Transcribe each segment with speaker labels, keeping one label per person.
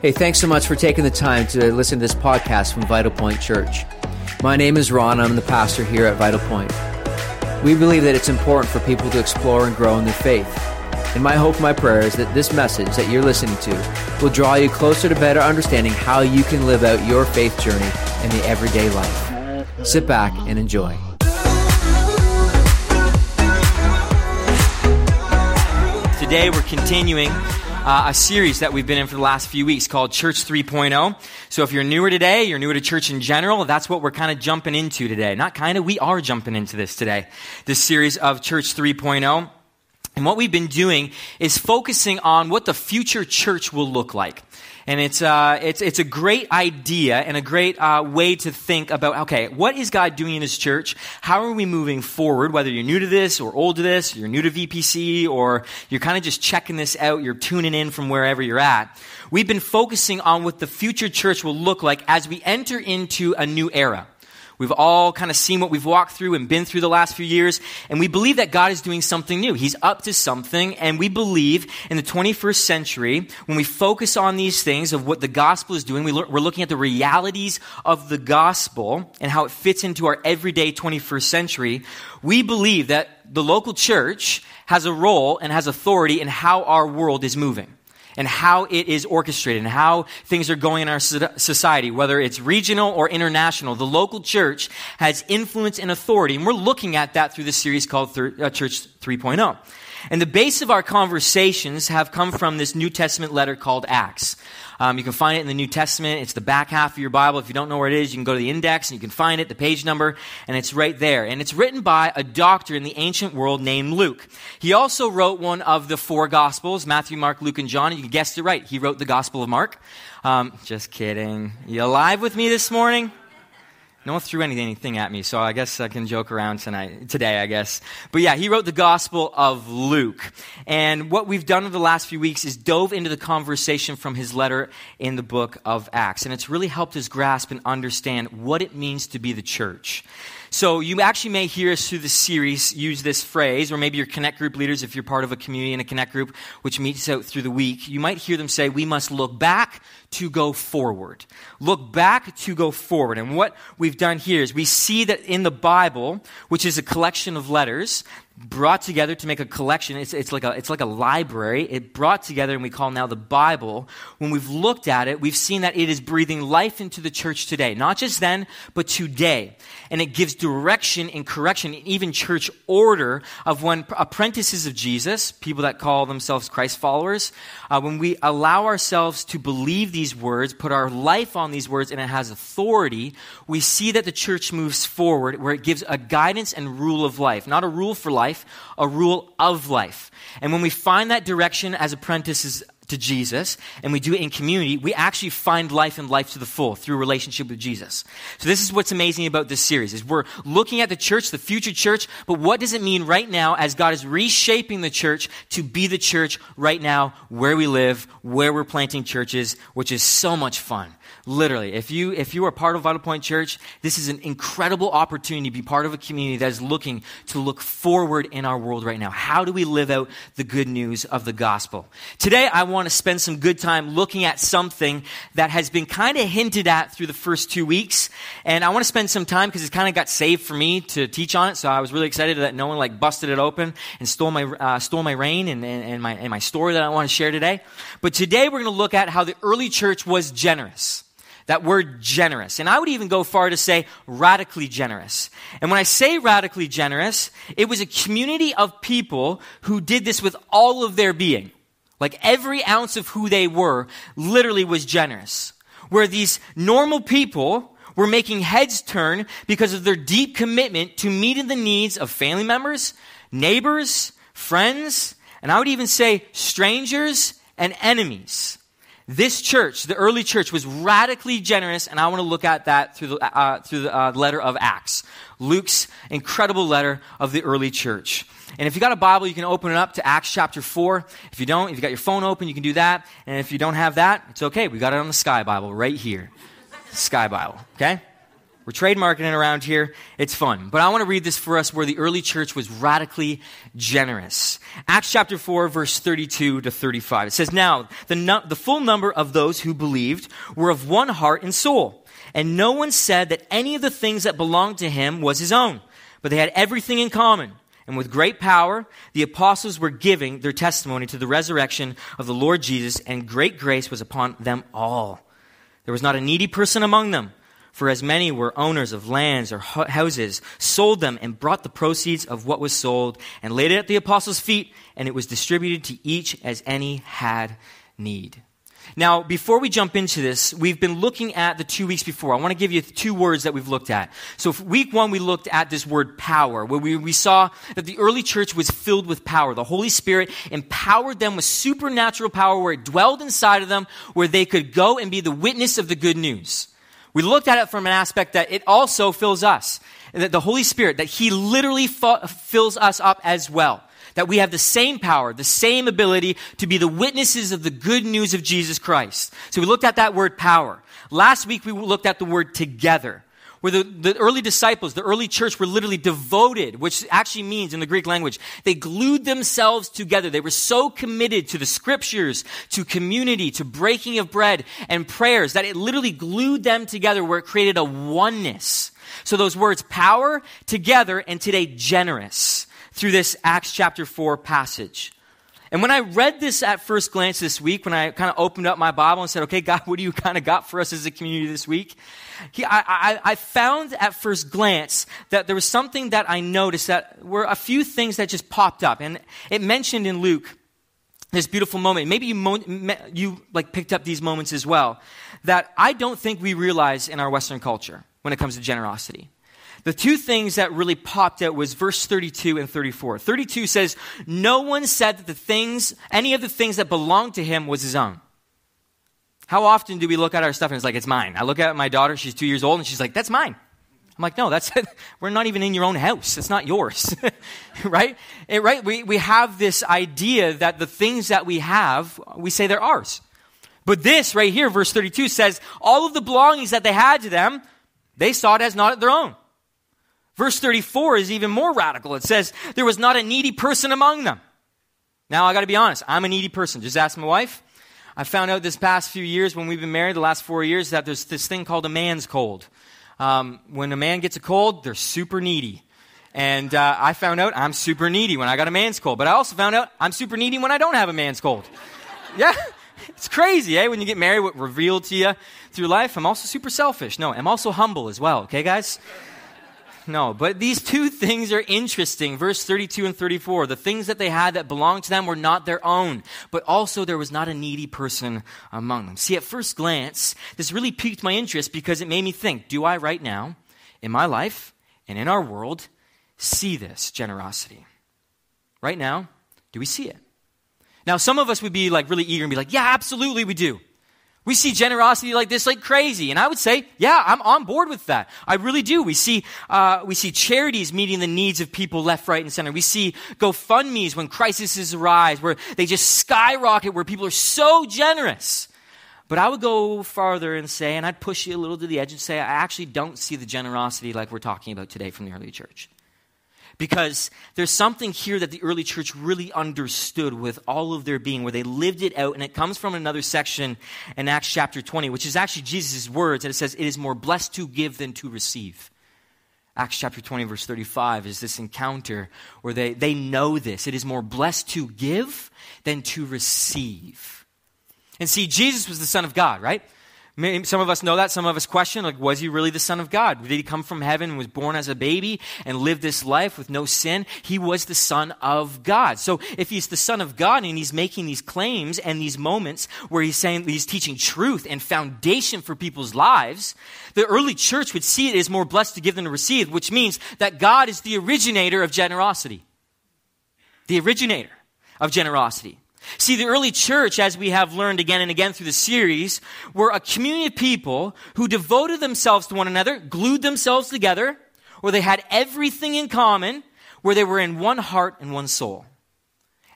Speaker 1: Hey, thanks so much for taking the time to listen to this podcast from Vital Point Church. My name is Ron. I'm the pastor here at Vital Point. We believe that it's important for people to explore and grow in their faith. And my hope, my prayer is that this message that you're listening to will draw you closer to better understanding how you can live out your faith journey in the everyday life. Sit back and enjoy.
Speaker 2: Today we're continuing uh, a series that we've been in for the last few weeks called Church 3.0. So if you're newer today, you're newer to church in general, that's what we're kind of jumping into today. Not kind of, we are jumping into this today. This series of Church 3.0. And what we've been doing is focusing on what the future church will look like. And it's, uh, it's, it's a great idea and a great uh, way to think about okay, what is God doing in His church? How are we moving forward? Whether you're new to this or old to this, you're new to VPC, or you're kind of just checking this out, you're tuning in from wherever you're at. We've been focusing on what the future church will look like as we enter into a new era. We've all kind of seen what we've walked through and been through the last few years, and we believe that God is doing something new. He's up to something, and we believe in the 21st century, when we focus on these things of what the gospel is doing, we are looking at the realities of the gospel and how it fits into our everyday 21st century. We believe that the local church has a role and has authority in how our world is moving and how it is orchestrated and how things are going in our society, whether it's regional or international. The local church has influence and authority, and we're looking at that through this series called uh, Church 3.0. And the base of our conversations have come from this New Testament letter called Acts. Um, you can find it in the New Testament. It's the back half of your Bible. If you don't know where it is, you can go to the index and you can find it, the page number, and it's right there. And it's written by a doctor in the ancient world named Luke. He also wrote one of the four Gospels Matthew, Mark, Luke, and John. You guessed it right. He wrote the Gospel of Mark. Um, just kidding. You alive with me this morning? No one threw anything at me, so I guess I can joke around tonight, today, I guess. But yeah, he wrote the Gospel of Luke. And what we've done over the last few weeks is dove into the conversation from his letter in the book of Acts. And it's really helped us grasp and understand what it means to be the church. So you actually may hear us through the series use this phrase, or maybe your connect group leaders, if you're part of a community in a connect group, which meets out through the week, you might hear them say, we must look back to go forward. Look back to go forward. And what we've done here is we see that in the Bible, which is a collection of letters, brought together to make a collection. It's, it's, like a, it's like a library. It brought together, and we call now the Bible. When we've looked at it, we've seen that it is breathing life into the church today. Not just then, but today. And it gives direction and correction, even church order of when apprentices of Jesus, people that call themselves Christ followers, uh, when we allow ourselves to believe these words, put our life on these words, and it has authority, we see that the church moves forward where it gives a guidance and rule of life. Not a rule for life life, a rule of life. And when we find that direction as apprentices to Jesus and we do it in community, we actually find life and life to the full through relationship with Jesus. So this is what's amazing about this series is we're looking at the church, the future church, but what does it mean right now as God is reshaping the church to be the church right now where we live, where we're planting churches, which is so much fun. Literally, if you, if you are part of Vital Point Church, this is an incredible opportunity to be part of a community that is looking to look forward in our world right now. How do we live out the good news of the gospel? Today, I want to spend some good time looking at something that has been kind of hinted at through the first two weeks. And I want to spend some time because it kind of got saved for me to teach on it. So I was really excited that no one like busted it open and stole my, uh, stole my reign and, and, and my, and my story that I want to share today. But today, we're going to look at how the early church was generous. That word generous. And I would even go far to say radically generous. And when I say radically generous, it was a community of people who did this with all of their being. Like every ounce of who they were literally was generous. Where these normal people were making heads turn because of their deep commitment to meeting the needs of family members, neighbors, friends, and I would even say strangers and enemies. This church, the early church, was radically generous, and I want to look at that through the, uh, through the uh, letter of Acts. Luke's incredible letter of the early church. And if you got a Bible, you can open it up to Acts chapter 4. If you don't, if you got your phone open, you can do that. And if you don't have that, it's okay. We got it on the Sky Bible right here. Sky Bible, okay? We're trademarking it around here. It's fun. But I want to read this for us where the early church was radically generous. Acts chapter 4, verse 32 to 35. It says, Now, the, no- the full number of those who believed were of one heart and soul. And no one said that any of the things that belonged to him was his own, but they had everything in common. And with great power, the apostles were giving their testimony to the resurrection of the Lord Jesus, and great grace was upon them all. There was not a needy person among them. For as many were owners of lands or houses, sold them and brought the proceeds of what was sold and laid it at the apostles' feet, and it was distributed to each as any had need. Now, before we jump into this, we've been looking at the two weeks before. I want to give you two words that we've looked at. So, week one, we looked at this word power, where we, we saw that the early church was filled with power. The Holy Spirit empowered them with supernatural power where it dwelled inside of them, where they could go and be the witness of the good news. We looked at it from an aspect that it also fills us. That the Holy Spirit, that He literally fills us up as well. That we have the same power, the same ability to be the witnesses of the good news of Jesus Christ. So we looked at that word power. Last week we looked at the word together where the, the early disciples, the early church were literally devoted, which actually means in the Greek language, they glued themselves together. They were so committed to the scriptures, to community, to breaking of bread and prayers that it literally glued them together where it created a oneness. So those words power, together, and today generous through this Acts chapter 4 passage. And when I read this at first glance this week, when I kind of opened up my Bible and said, okay, God, what do you kind of got for us as a community this week? He, I, I, I found at first glance that there was something that I noticed that were a few things that just popped up. And it mentioned in Luke this beautiful moment. Maybe you, mo- you like picked up these moments as well that I don't think we realize in our Western culture when it comes to generosity. The two things that really popped out was verse 32 and 34. 32 says, No one said that the things, any of the things that belonged to him was his own. How often do we look at our stuff and it's like, it's mine? I look at my daughter, she's two years old, and she's like, that's mine. I'm like, no, that's, it. we're not even in your own house. It's not yours. right? It, right? We, we have this idea that the things that we have, we say they're ours. But this right here, verse 32 says, all of the belongings that they had to them, they saw it as not their own. Verse 34 is even more radical. It says, there was not a needy person among them. Now, I gotta be honest, I'm a needy person. Just ask my wife. I found out this past few years when we've been married, the last four years, that there's this thing called a man's cold. Um, when a man gets a cold, they're super needy. And uh, I found out I'm super needy when I got a man's cold. But I also found out I'm super needy when I don't have a man's cold. yeah, it's crazy, eh? When you get married, what revealed to you through life. I'm also super selfish. No, I'm also humble as well, okay, guys? No, but these two things are interesting. Verse 32 and 34. The things that they had that belonged to them were not their own, but also there was not a needy person among them. See, at first glance, this really piqued my interest because it made me think do I right now, in my life and in our world, see this generosity? Right now, do we see it? Now, some of us would be like really eager and be like, yeah, absolutely we do. We see generosity like this like crazy. And I would say, yeah, I'm on board with that. I really do. We see, uh, we see charities meeting the needs of people left, right, and center. We see GoFundMe's when crises arise, where they just skyrocket, where people are so generous. But I would go farther and say, and I'd push you a little to the edge and say, I actually don't see the generosity like we're talking about today from the early church because there's something here that the early church really understood with all of their being, where they lived it out. And it comes from another section in Acts chapter 20, which is actually Jesus' words. And it says, It is more blessed to give than to receive. Acts chapter 20, verse 35 is this encounter where they, they know this. It is more blessed to give than to receive. And see, Jesus was the Son of God, right? Some of us know that. Some of us question, like, was he really the Son of God? Did he come from heaven and was born as a baby and lived this life with no sin? He was the Son of God. So if he's the Son of God and he's making these claims and these moments where he's saying he's teaching truth and foundation for people's lives, the early church would see it as more blessed to give than to receive, which means that God is the originator of generosity. The originator of generosity. See, the early church, as we have learned again and again through the series, were a community of people who devoted themselves to one another, glued themselves together, where they had everything in common, where they were in one heart and one soul.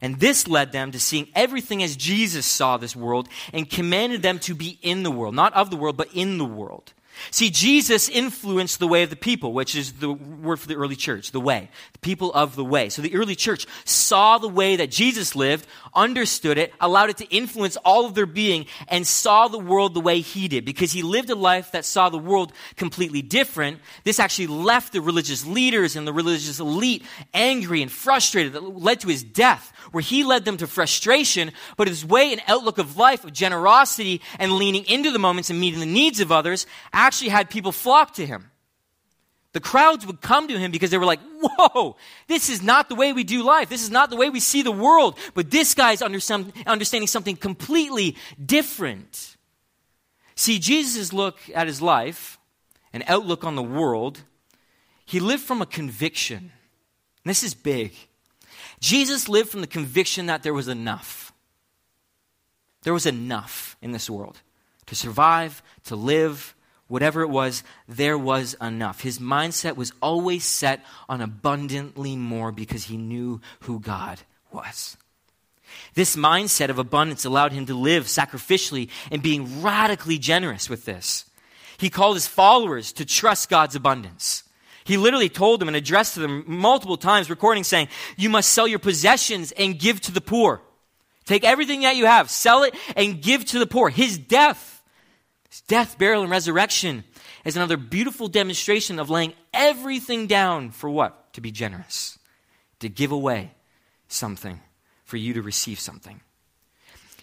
Speaker 2: And this led them to seeing everything as Jesus saw this world and commanded them to be in the world, not of the world, but in the world. See, Jesus influenced the way of the people, which is the word for the early church, the way, the people of the way. So the early church saw the way that Jesus lived, understood it, allowed it to influence all of their being, and saw the world the way he did. Because he lived a life that saw the world completely different, this actually left the religious leaders and the religious elite angry and frustrated, that led to his death, where he led them to frustration, but his way and outlook of life, of generosity and leaning into the moments and meeting the needs of others, actually had people flock to him. The crowds would come to him because they were like, whoa, this is not the way we do life. This is not the way we see the world. But this guy's understanding something completely different. See, Jesus' look at his life and outlook on the world, he lived from a conviction. This is big. Jesus lived from the conviction that there was enough. There was enough in this world to survive, to live, whatever it was, there was enough. His mindset was always set on abundantly more because he knew who God was. This mindset of abundance allowed him to live sacrificially and being radically generous with this. He called his followers to trust God's abundance. He literally told them and addressed to them multiple times, recording saying, You must sell your possessions and give to the poor. Take everything that you have, sell it, and give to the poor. His death death, burial, and resurrection is another beautiful demonstration of laying everything down for what? To be generous, to give away something, for you to receive something.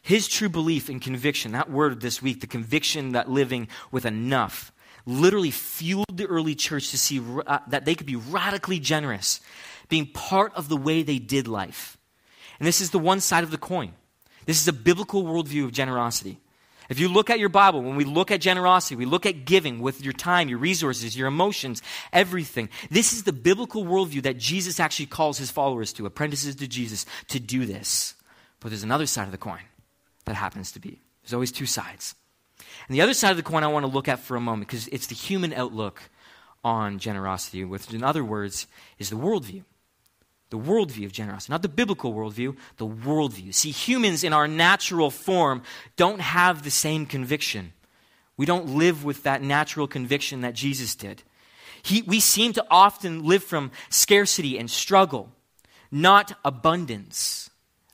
Speaker 2: His true belief and conviction, that word this week, the conviction that living with enough, literally fueled the early church to see uh, that they could be radically generous, being part of the way they did life. And this is the one side of the coin. This is a biblical worldview of generosity. If you look at your Bible, when we look at generosity, we look at giving with your time, your resources, your emotions, everything. This is the biblical worldview that Jesus actually calls his followers to, apprentices to Jesus, to do this. But there's another side of the coin that happens to be. There's always two sides. And the other side of the coin I want to look at for a moment because it's the human outlook on generosity, which, in other words, is the worldview the worldview of generosity, not the biblical worldview, the worldview. See, humans in our natural form don't have the same conviction. We don't live with that natural conviction that Jesus did. He, we seem to often live from scarcity and struggle, not abundance.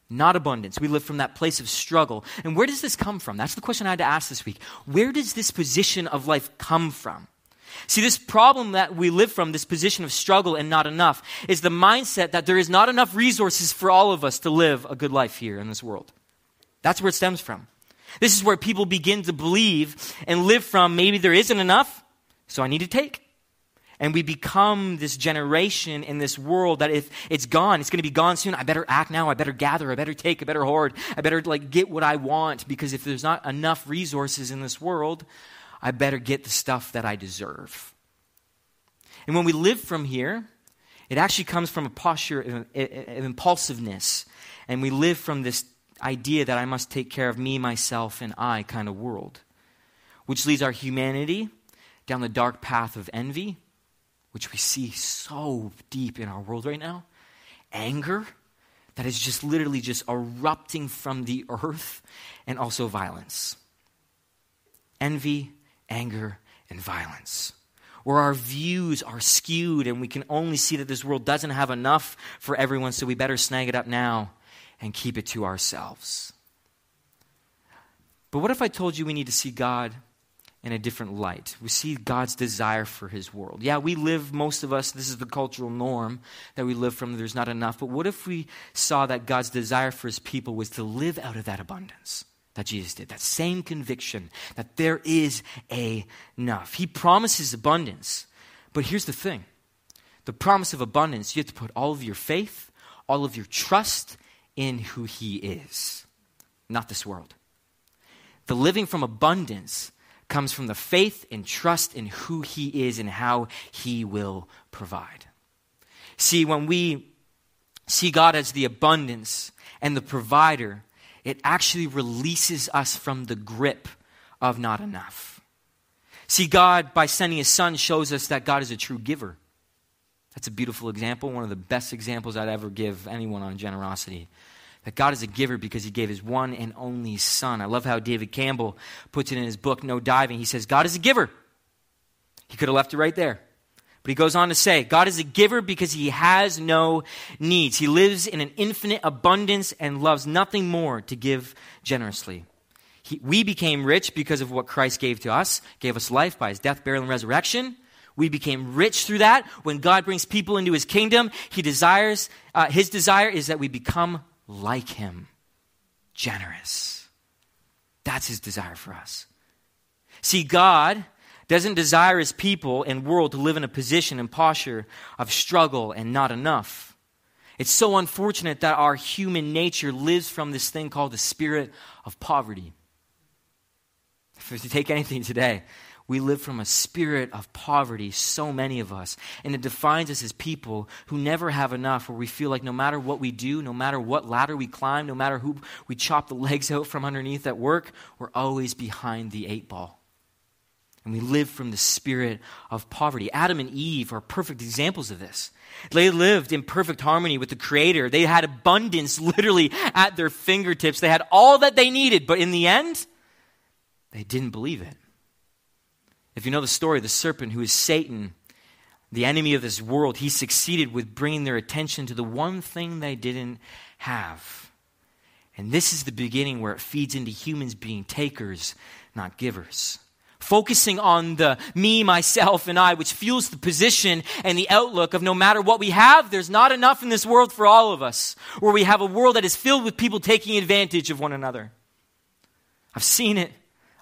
Speaker 2: Not abundance. We live from that place of struggle. And where does this come from? That's the question I had to ask this week. Where does this position of life come from? See, this problem that we live from, this position of struggle and not enough, is the mindset that there is not enough resources for all of us to live a good life here in this world. That's where it stems from. This is where people begin to believe and live from maybe there isn't enough, so I need to take. And we become this generation in this world that if it's gone, it's going to be gone soon. I better act now. I better gather. I better take. I better hoard. I better like get what I want because if there's not enough resources in this world, I better get the stuff that I deserve. And when we live from here, it actually comes from a posture of, of impulsiveness. And we live from this idea that I must take care of me, myself, and I kind of world, which leads our humanity down the dark path of envy, which we see so deep in our world right now, anger that is just literally just erupting from the earth, and also violence. Envy, anger, and violence. Where our views are skewed and we can only see that this world doesn't have enough for everyone, so we better snag it up now and keep it to ourselves. But what if I told you we need to see God in a different light? We see God's desire for His world. Yeah, we live, most of us, this is the cultural norm that we live from, there's not enough. But what if we saw that God's desire for His people was to live out of that abundance? That Jesus did. That same conviction that there is enough. He promises abundance. But here's the thing the promise of abundance, you have to put all of your faith, all of your trust in who He is, not this world. The living from abundance comes from the faith and trust in who He is and how He will provide. See, when we see God as the abundance and the provider, it actually releases us from the grip of not enough. See, God, by sending His Son, shows us that God is a true giver. That's a beautiful example, one of the best examples I'd ever give anyone on generosity. That God is a giver because He gave His one and only Son. I love how David Campbell puts it in his book, No Diving. He says, God is a giver. He could have left it right there. But he goes on to say, God is a giver because he has no needs. He lives in an infinite abundance and loves nothing more to give generously. He, we became rich because of what Christ gave to us, gave us life by his death, burial, and resurrection. We became rich through that. When God brings people into his kingdom, he desires, uh, his desire is that we become like him, generous. That's his desire for us. See, God doesn't desire his people and world to live in a position and posture of struggle and not enough. It's so unfortunate that our human nature lives from this thing called the spirit of poverty. If you take anything today, we live from a spirit of poverty, so many of us. And it defines us as people who never have enough, where we feel like no matter what we do, no matter what ladder we climb, no matter who we chop the legs out from underneath at work, we're always behind the eight ball. And we live from the spirit of poverty. Adam and Eve are perfect examples of this. They lived in perfect harmony with the Creator. They had abundance literally at their fingertips. They had all that they needed, but in the end, they didn't believe it. If you know the story, the serpent, who is Satan, the enemy of this world, he succeeded with bringing their attention to the one thing they didn't have. And this is the beginning where it feeds into humans being takers, not givers focusing on the me, myself, and I, which fuels the position and the outlook of no matter what we have, there's not enough in this world for all of us, where we have a world that is filled with people taking advantage of one another. I've seen it,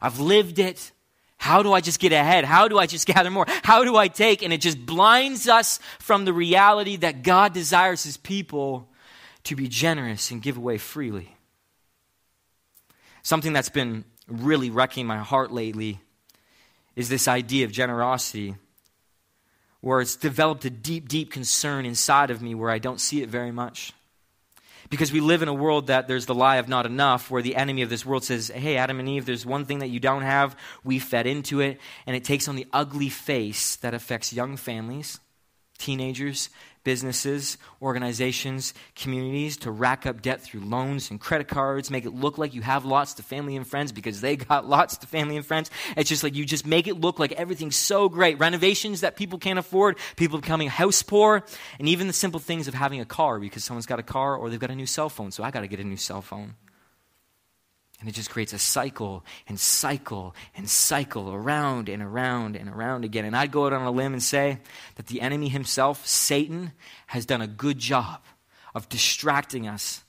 Speaker 2: I've lived it. How do I just get ahead? How do I just gather more? How do I take? And it just blinds us from the reality that God desires his people to be generous and give away freely. Something that's been really wrecking my heart lately is this idea of generosity, where it's developed a deep, deep concern inside of me where I don't see it very much. Because we live in a world that there's the lie of not enough, where the enemy of this world says, Hey, Adam and Eve, there's one thing that you don't have. We fed into it. And it takes on the ugly face that affects young families, teenagers, businesses, organizations, communities to rack up debt through loans and credit cards, make it look like you have lots to family and friends because they got lots to family and friends. It's just like you just make it look like everything's so great. Renovations that people can't afford, people becoming house poor, and even the simple things of having a car because someone's got a car or they've got a new cell phone, so I got to get a new cell phone. And it just creates a cycle and cycle and cycle around and around and around again. And I'd go out on a limb and say that the enemy himself, Satan, has done a good job of distracting us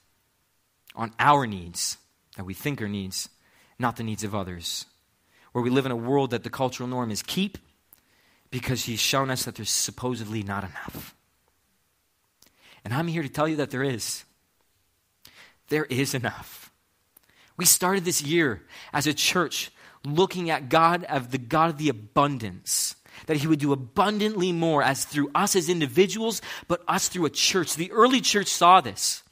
Speaker 2: on our needs that we think are needs, not the needs of others. Where we live in a world that the cultural norm is keep because he's shown us that there's supposedly not enough. And I'm here to tell you that there is. There is enough. We started this year as a church looking at God of the God of the abundance. That he would do abundantly more as through us as individuals, but us through a church. The early church saw this.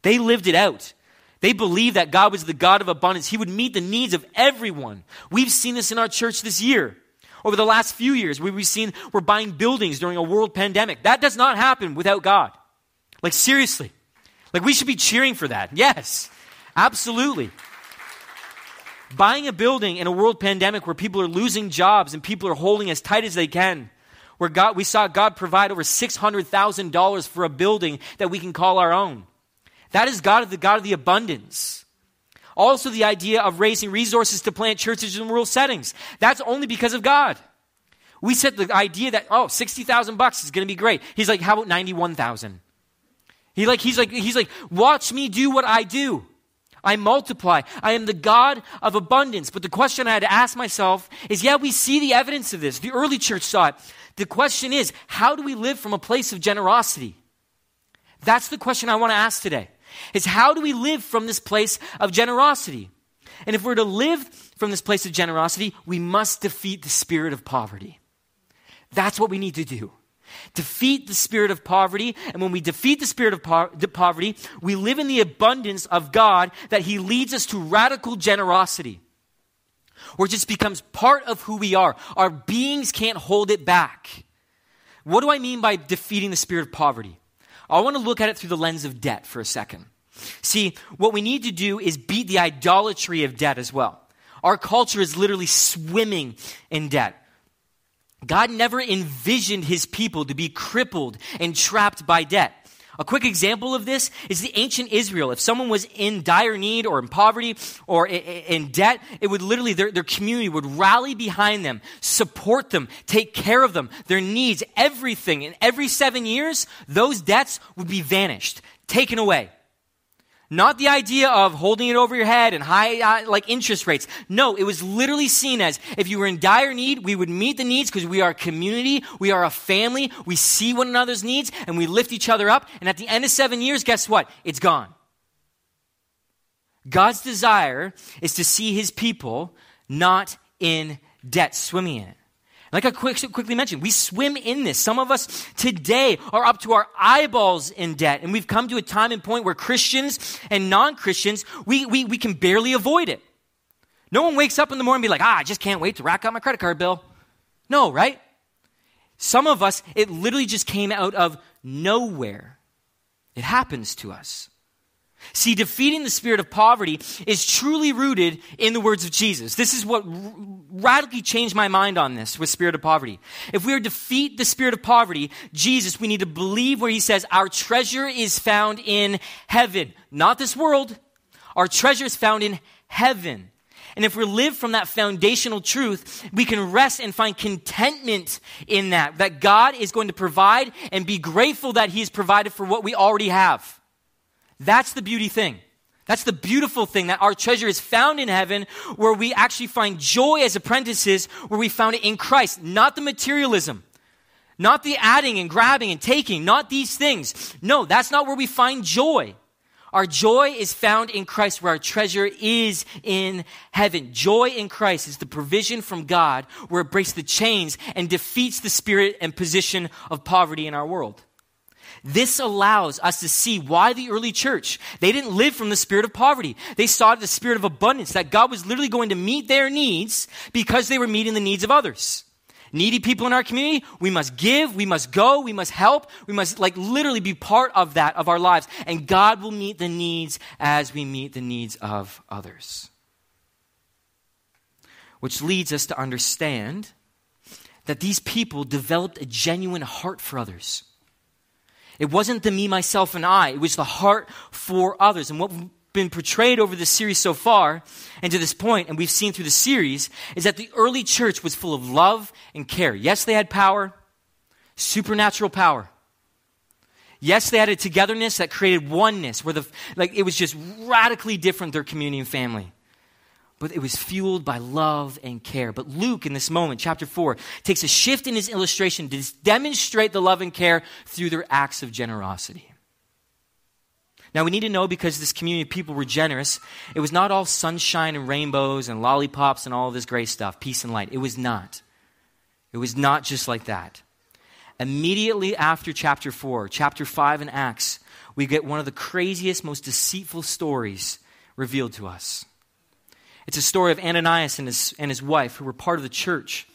Speaker 2: They lived it out. They believed that God was the God of abundance. He would meet the needs of everyone. We've seen this in our church this year. Over the last few years, we've seen we're buying buildings during a world pandemic. That does not happen without God. Like, seriously. Like, we should be cheering for that. Yes, absolutely. Buying a building in a world pandemic where people are losing jobs and people are holding as tight as they can, where God, we saw God provide over $600,000 for a building that we can call our own. That is God, the God of the abundance. Also, the idea of raising resources to plant churches in rural settings. That's only because of God. We set the idea that, oh, 60,000 bucks is going to be great. He's like, how about 91,000? He like, he's like, he's like, watch me do what I do. I multiply. I am the God of abundance. But the question I had to ask myself is yeah, we see the evidence of this. The early church saw it. The question is, how do we live from a place of generosity? That's the question I want to ask today. Is how do we live from this place of generosity? And if we're to live from this place of generosity, we must defeat the spirit of poverty. That's what we need to do defeat the spirit of poverty. And when we defeat the spirit of po- poverty, we live in the abundance of God that He leads us to radical generosity, where it just becomes part of who we are. Our beings can't hold it back. What do I mean by defeating the spirit of poverty? I want to look at it through the lens of debt for a second. See, what we need to do is beat the idolatry of debt as well. Our culture is literally swimming in debt. God never envisioned his people to be crippled and trapped by debt. A quick example of this is the ancient Israel. If someone was in dire need or in poverty or in debt, it would literally, their, their community would rally behind them, support them, take care of them, their needs, everything. In every seven years, those debts would be vanished, taken away. Not the idea of holding it over your head and high, like interest rates. No, it was literally seen as if you were in dire need, we would meet the needs because we are a community, we are a family, we see one another's needs, and we lift each other up. And at the end of seven years, guess what? It's gone. God's desire is to see his people not in debt, swimming in it. Like I quick, quickly mentioned, we swim in this. Some of us today are up to our eyeballs in debt. And we've come to a time and point where Christians and non Christians, we, we, we can barely avoid it. No one wakes up in the morning and be like, ah, I just can't wait to rack up my credit card bill. No, right? Some of us, it literally just came out of nowhere. It happens to us. See, defeating the spirit of poverty is truly rooted in the words of Jesus. This is what radically changed my mind on this with spirit of poverty. If we are to defeat the spirit of poverty, Jesus, we need to believe where he says, Our treasure is found in heaven, not this world. Our treasure is found in heaven. And if we live from that foundational truth, we can rest and find contentment in that, that God is going to provide and be grateful that He has provided for what we already have. That's the beauty thing. That's the beautiful thing that our treasure is found in heaven where we actually find joy as apprentices where we found it in Christ, not the materialism. Not the adding and grabbing and taking, not these things. No, that's not where we find joy. Our joy is found in Christ where our treasure is in heaven. Joy in Christ is the provision from God where it breaks the chains and defeats the spirit and position of poverty in our world. This allows us to see why the early church, they didn't live from the spirit of poverty. They saw the spirit of abundance, that God was literally going to meet their needs because they were meeting the needs of others. Needy people in our community, we must give, we must go, we must help, we must like literally be part of that, of our lives. And God will meet the needs as we meet the needs of others. Which leads us to understand that these people developed a genuine heart for others. It wasn't the me, myself, and I. It was the heart for others. And what we've been portrayed over the series so far, and to this point, and we've seen through the series, is that the early church was full of love and care. Yes, they had power, supernatural power. Yes, they had a togetherness that created oneness, where the like it was just radically different their community and family but it was fueled by love and care. But Luke, in this moment, chapter 4, takes a shift in his illustration to demonstrate the love and care through their acts of generosity. Now, we need to know because this community of people were generous, it was not all sunshine and rainbows and lollipops and all this great stuff, peace and light. It was not. It was not just like that. Immediately after chapter 4, chapter 5 in Acts, we get one of the craziest, most deceitful stories revealed to us. It's a story of Ananias and his, and his wife, who were part of the church,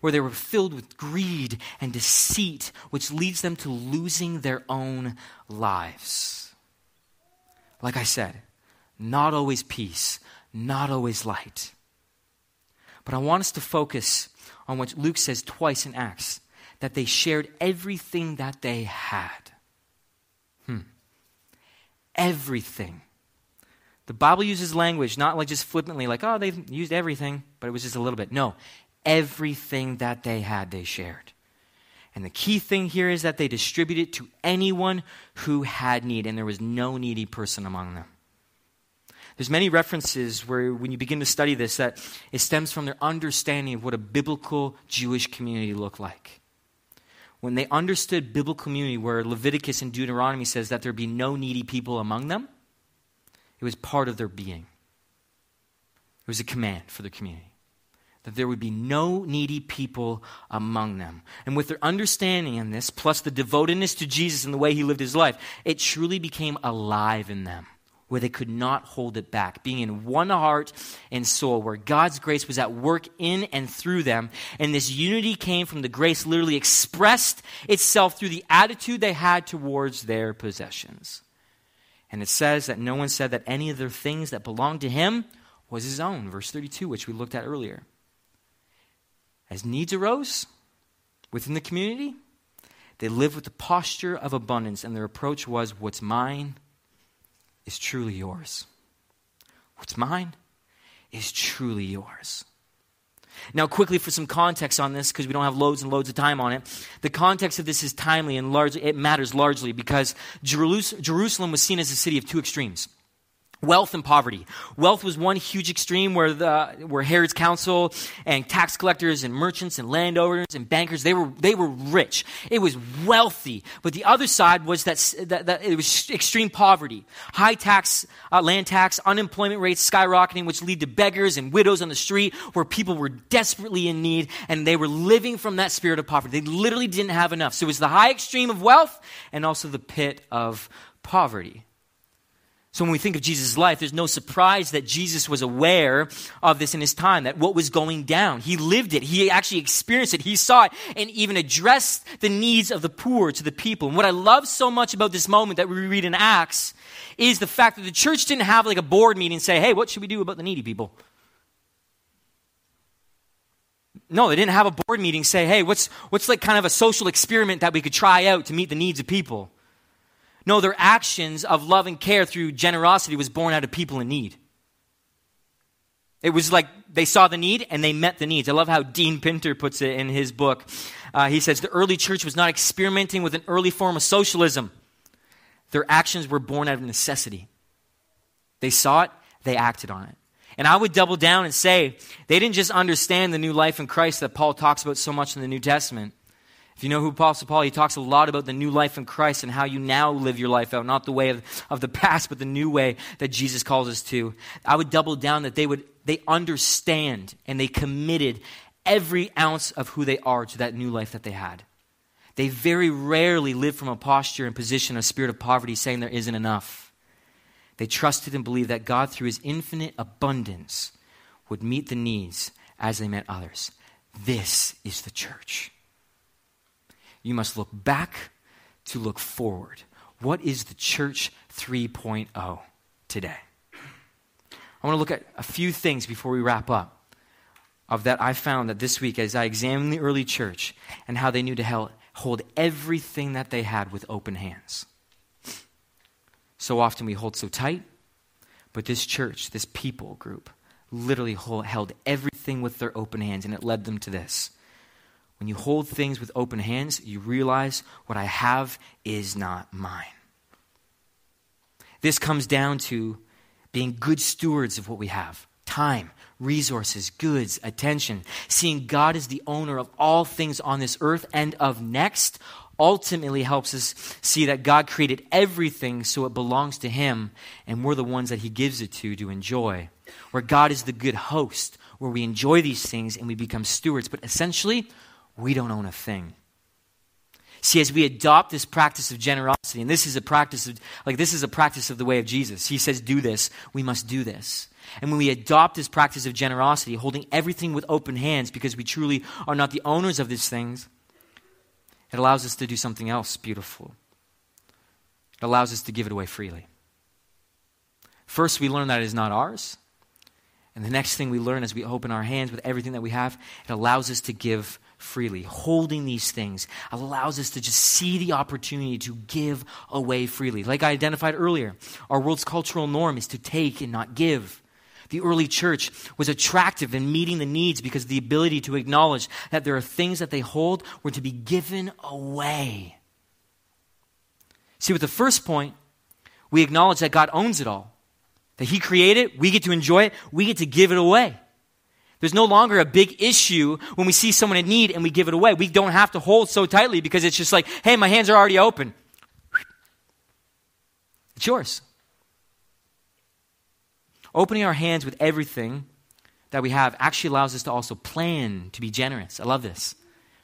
Speaker 2: where they were filled with greed and deceit, which leads them to losing their own lives. Like I said, not always peace, not always light. But I want us to focus on what Luke says twice in Acts that they shared everything that they had. Hmm. Everything. The Bible uses language not like just flippantly, like, oh, they've used everything, but it was just a little bit. No, everything that they had, they shared. And the key thing here is that they distributed it to anyone who had need, and there was no needy person among them. There's many references where when you begin to study this that it stems from their understanding of what a biblical Jewish community looked like. When they understood biblical community where Leviticus and Deuteronomy says that there be no needy people among them, it was part of their being. It was a command for the community that there would be no needy people among them. And with their understanding in this, plus the devotedness to Jesus and the way he lived his life, it truly became alive in them, where they could not hold it back, being in one heart and soul, where God's grace was at work in and through them. And this unity came from the grace literally expressed itself through the attitude they had towards their possessions. And it says that no one said that any of the things that belonged to him was his own. Verse 32, which we looked at earlier. As needs arose, within the community, they lived with the posture of abundance, and their approach was what's mine is truly yours. What's mine is truly yours. Now, quickly for some context on this, because we don't have loads and loads of time on it. The context of this is timely and largely, it matters largely because Jerusalem was seen as a city of two extremes wealth and poverty. Wealth was one huge extreme where the where Herod's council and tax collectors and merchants and landowners and bankers they were they were rich. It was wealthy. But the other side was that, that, that it was extreme poverty, high tax uh, land tax, unemployment rates skyrocketing, which lead to beggars and widows on the street where people were desperately in need and they were living from that spirit of poverty. They literally didn't have enough. So it was the high extreme of wealth and also the pit of poverty. So when we think of Jesus' life, there's no surprise that Jesus was aware of this in his time, that what was going down. He lived it. He actually experienced it. He saw it and even addressed the needs of the poor to the people. And what I love so much about this moment that we read in Acts is the fact that the church didn't have like a board meeting and say, hey, what should we do about the needy people? No, they didn't have a board meeting say, hey, what's, what's like kind of a social experiment that we could try out to meet the needs of people? No, their actions of love and care through generosity was born out of people in need. It was like they saw the need and they met the needs. I love how Dean Pinter puts it in his book. Uh, he says the early church was not experimenting with an early form of socialism. Their actions were born out of necessity. They saw it, they acted on it. And I would double down and say they didn't just understand the new life in Christ that Paul talks about so much in the New Testament. If you know who Apostle Paul, he talks a lot about the new life in Christ and how you now live your life out, not the way of, of the past, but the new way that Jesus calls us to. I would double down that they would they understand and they committed every ounce of who they are to that new life that they had. They very rarely live from a posture and position, a spirit of poverty, saying there isn't enough. They trusted and believed that God, through his infinite abundance, would meet the needs as they met others. This is the church. You must look back to look forward. What is the church 3.0 today? I want to look at a few things before we wrap up of that I found that this week as I examined the early church and how they knew to hold everything that they had with open hands. So often we hold so tight, but this church, this people group, literally held everything with their open hands, and it led them to this. When you hold things with open hands, you realize what I have is not mine. This comes down to being good stewards of what we have time, resources, goods, attention. Seeing God as the owner of all things on this earth and of next ultimately helps us see that God created everything so it belongs to Him, and we're the ones that He gives it to to enjoy. Where God is the good host, where we enjoy these things and we become stewards. But essentially, we don't own a thing. See, as we adopt this practice of generosity, and this is a practice of, like, this is a practice of the way of Jesus. He says, do this, we must do this. And when we adopt this practice of generosity, holding everything with open hands because we truly are not the owners of these things, it allows us to do something else beautiful. It allows us to give it away freely. First, we learn that it is not ours. And the next thing we learn as we open our hands with everything that we have, it allows us to give freely. Holding these things allows us to just see the opportunity to give away freely. Like I identified earlier, our world's cultural norm is to take and not give. The early church was attractive in meeting the needs because of the ability to acknowledge that there are things that they hold were to be given away. See, with the first point, we acknowledge that God owns it all. That He created, we get to enjoy it, we get to give it away. There's no longer a big issue when we see someone in need and we give it away. We don't have to hold so tightly because it's just like, hey, my hands are already open. It's yours. Opening our hands with everything that we have actually allows us to also plan to be generous. I love this.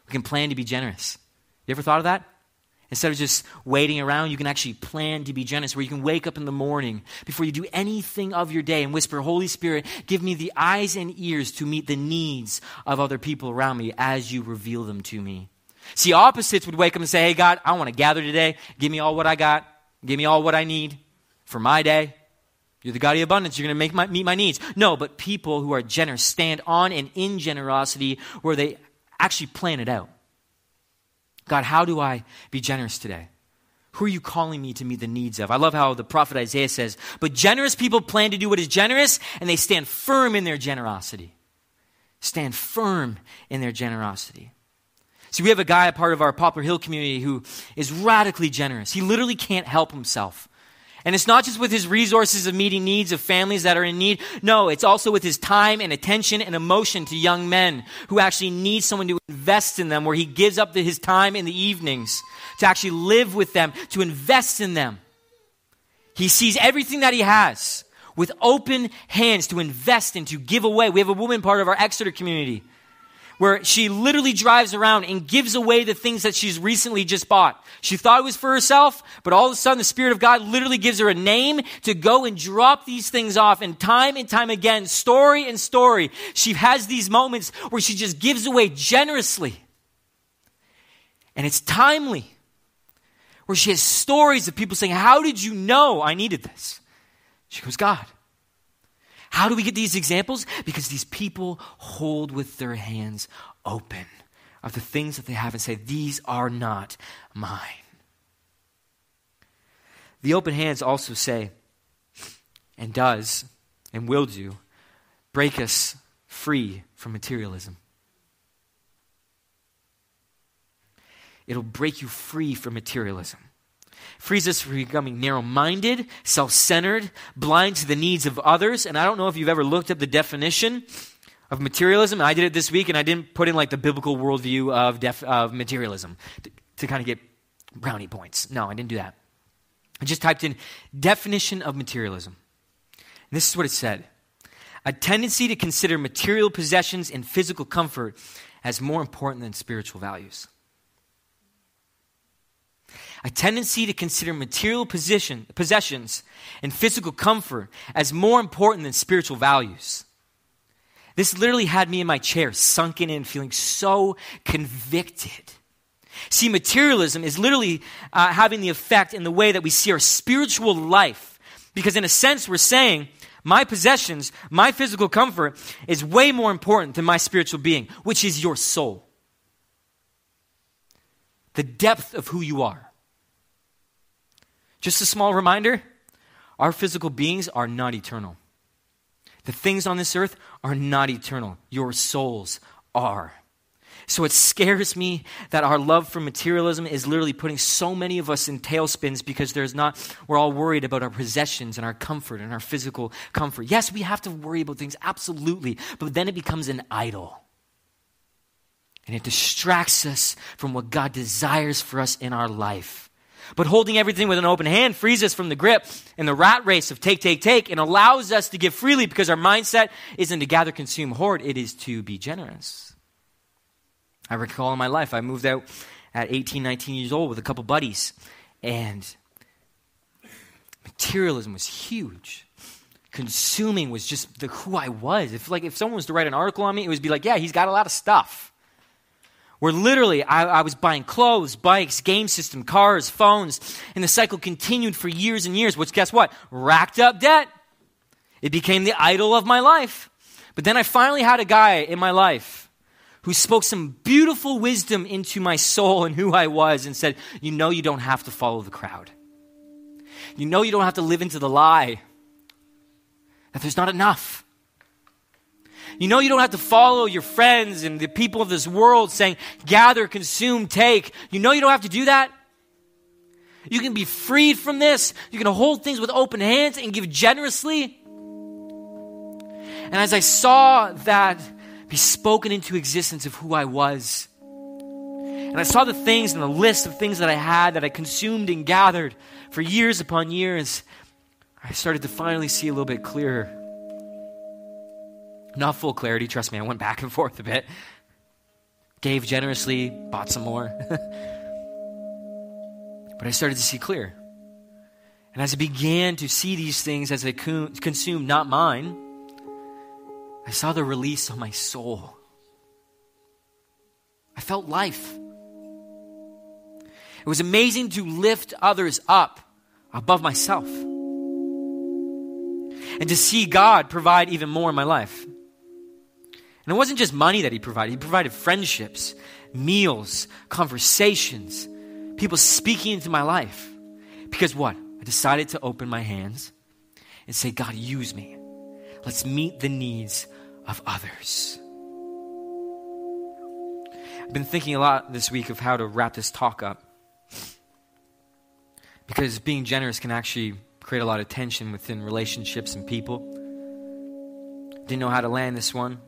Speaker 2: We can plan to be generous. You ever thought of that? Instead of just waiting around, you can actually plan to be generous, where you can wake up in the morning before you do anything of your day and whisper, Holy Spirit, give me the eyes and ears to meet the needs of other people around me as you reveal them to me. See, opposites would wake up and say, Hey, God, I want to gather today. Give me all what I got. Give me all what I need for my day. You're the God of abundance. You're going to make my, meet my needs. No, but people who are generous stand on and in generosity where they actually plan it out. God, how do I be generous today? Who are you calling me to meet the needs of? I love how the prophet Isaiah says, But generous people plan to do what is generous, and they stand firm in their generosity. Stand firm in their generosity. See, we have a guy, a part of our Poplar Hill community, who is radically generous. He literally can't help himself. And it's not just with his resources of meeting needs of families that are in need. No, it's also with his time and attention and emotion to young men who actually need someone to invest in them, where he gives up his time in the evenings to actually live with them, to invest in them. He sees everything that he has with open hands to invest in, to give away. We have a woman part of our Exeter community where she literally drives around and gives away the things that she's recently just bought. She thought it was for herself, but all of a sudden the Spirit of God literally gives her a name to go and drop these things off. And time and time again, story and story, she has these moments where she just gives away generously. And it's timely. Where she has stories of people saying, How did you know I needed this? She goes, God. How do we get these examples? Because these people hold with their hands open of the things that they have and say, These are not mine. The open hands also say, and does, and will do, break us free from materialism. It'll break you free from materialism frees us from becoming narrow minded, self centered, blind to the needs of others. And I don't know if you've ever looked up the definition of materialism. I did it this week, and I didn't put in like the biblical worldview of, def- of materialism to, to kind of get brownie points. No, I didn't do that. I just typed in definition of materialism. And this is what it said a tendency to consider material possessions and physical comfort as more important than spiritual values a tendency to consider material position, possessions and physical comfort as more important than spiritual values. This literally had me in my chair, sunken in, feeling so convicted. See, materialism is literally uh, having the effect in the way that we see our spiritual life. Because, in a sense, we're saying, my possessions, my physical comfort is way more important than my spiritual being, which is your soul. The depth of who you are. Just a small reminder our physical beings are not eternal. The things on this earth are not eternal. Your souls are. So it scares me that our love for materialism is literally putting so many of us in tailspins because there's not, we're all worried about our possessions and our comfort and our physical comfort. Yes, we have to worry about things, absolutely, but then it becomes an idol. And it distracts us from what God desires for us in our life. But holding everything with an open hand frees us from the grip and the rat race of take, take, take, and allows us to give freely because our mindset isn't to gather, consume, hoard, it is to be generous. I recall in my life, I moved out at 18, 19 years old with a couple buddies, and materialism was huge. Consuming was just the, who I was. If like if someone was to write an article on me, it would be like, yeah, he's got a lot of stuff where literally I, I, was buying clothes, bikes, game system, cars, phones, and the cycle continued for years and years, which guess what? Racked up debt. It became the idol of my life. But then I finally had a guy in my life who spoke some beautiful wisdom into my soul and who I was and said, You know, you don't have to follow the crowd. You know, you don't have to live into the lie that there's not enough. You know, you don't have to follow your friends and the people of this world saying, gather, consume, take. You know, you don't have to do that. You can be freed from this. You can hold things with open hands and give generously. And as I saw that be spoken into existence of who I was, and I saw the things and the list of things that I had that I consumed and gathered for years upon years, I started to finally see a little bit clearer. Not full clarity, trust me, I went back and forth a bit. Gave generously, bought some more. but I started to see clear. And as I began to see these things as they consumed not mine, I saw the release on my soul. I felt life. It was amazing to lift others up above myself and to see God provide even more in my life. And it wasn't just money that he provided, he provided friendships, meals, conversations, people speaking into my life. Because what? I decided to open my hands and say, God, use me. Let's meet the needs of others. I've been thinking a lot this week of how to wrap this talk up. Because being generous can actually create a lot of tension within relationships and people. Didn't know how to land this one.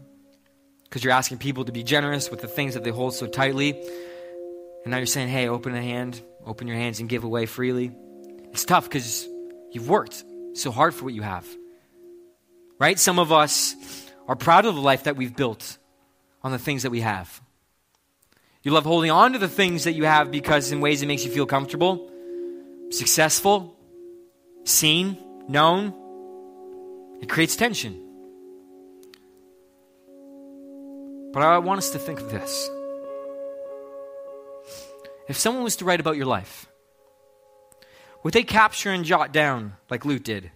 Speaker 2: Because you're asking people to be generous with the things that they hold so tightly. And now you're saying, hey, open a hand, open your hands and give away freely. It's tough because you've worked so hard for what you have. Right? Some of us are proud of the life that we've built on the things that we have. You love holding on to the things that you have because in ways it makes you feel comfortable, successful, seen, known. It creates tension. But I want us to think of this. If someone was to write about your life, would they capture and jot down, like Luke did,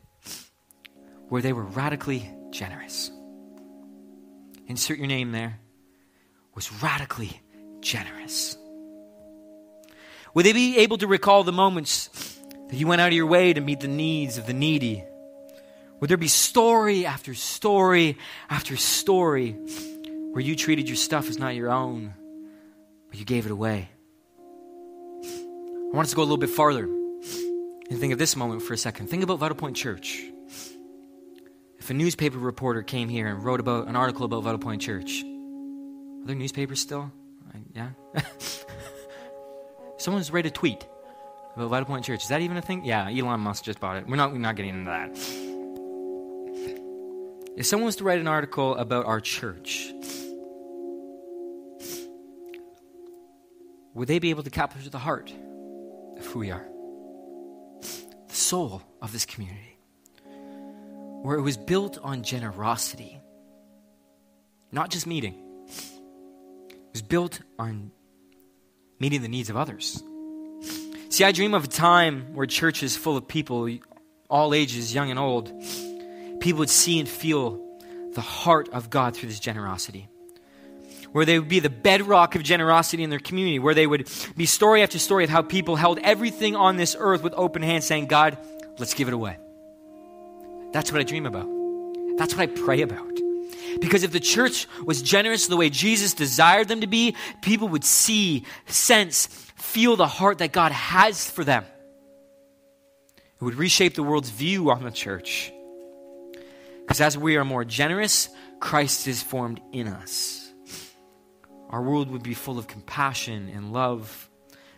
Speaker 2: where they were radically generous? Insert your name there. Was radically generous. Would they be able to recall the moments that you went out of your way to meet the needs of the needy? Would there be story after story after story where you treated your stuff as not your own, but you gave it away? I want us to go a little bit farther. And think of this moment for a second. Think about Vital Point Church. If a newspaper reporter came here and wrote about an article about Vital Point Church, are there newspapers still? Yeah? Someone's write a tweet about Vital Point Church. Is that even a thing? Yeah, Elon Musk just bought it. We're not, we're not getting into that. If someone was to write an article about our church, would they be able to capture the heart of who we are? The soul of this community, where it was built on generosity, not just meeting, it was built on meeting the needs of others. See, I dream of a time where church is full of people, all ages, young and old. People would see and feel the heart of God through this generosity where they would be the bedrock of generosity in their community, where they would be story after story of how people held everything on this earth with open hands, saying, God, let's give it away. That's what I dream about. That's what I pray about. Because if the church was generous the way Jesus desired them to be, people would see, sense, feel the heart that God has for them. It would reshape the world's view on the church. Because as we are more generous, Christ is formed in us our world would be full of compassion and love.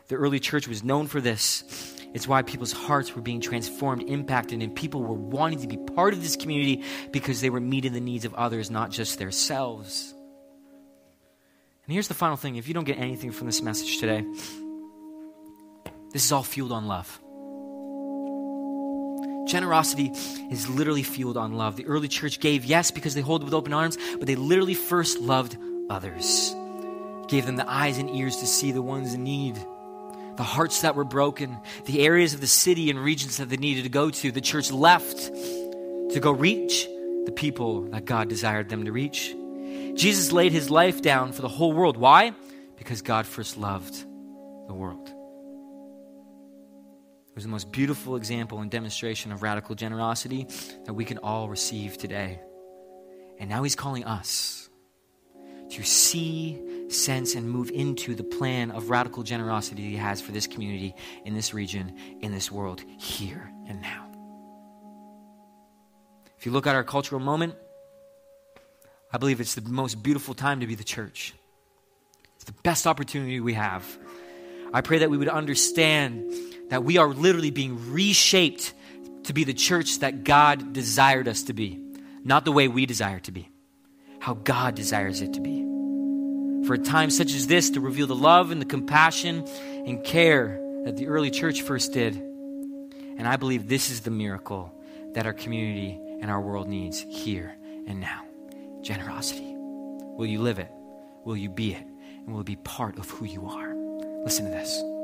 Speaker 2: The early church was known for this. It's why people's hearts were being transformed, impacted, and people were wanting to be part of this community because they were meeting the needs of others, not just themselves. And here's the final thing if you don't get anything from this message today, this is all fueled on love. Generosity is literally fueled on love. The early church gave, yes, because they hold with open arms, but they literally first loved others gave them the eyes and ears to see the ones in need, the hearts that were broken, the areas of the city and regions that they needed to go to. The church left to go reach the people that God desired them to reach. Jesus laid his life down for the whole world. Why? Because God first loved the world. It was the most beautiful example and demonstration of radical generosity that we can all receive today. And now he's calling us to see sense and move into the plan of radical generosity he has for this community, in this region, in this world, here and now. If you look at our cultural moment, I believe it's the most beautiful time to be the church. It's the best opportunity we have. I pray that we would understand that we are literally being reshaped to be the church that God desired us to be, not the way we desire to be, how God desires it to be for a time such as this to reveal the love and the compassion and care that the early church first did. And I believe this is the miracle that our community and our world needs here and now generosity. Will you live it? Will you be it? And will it be part of who you are? Listen to this.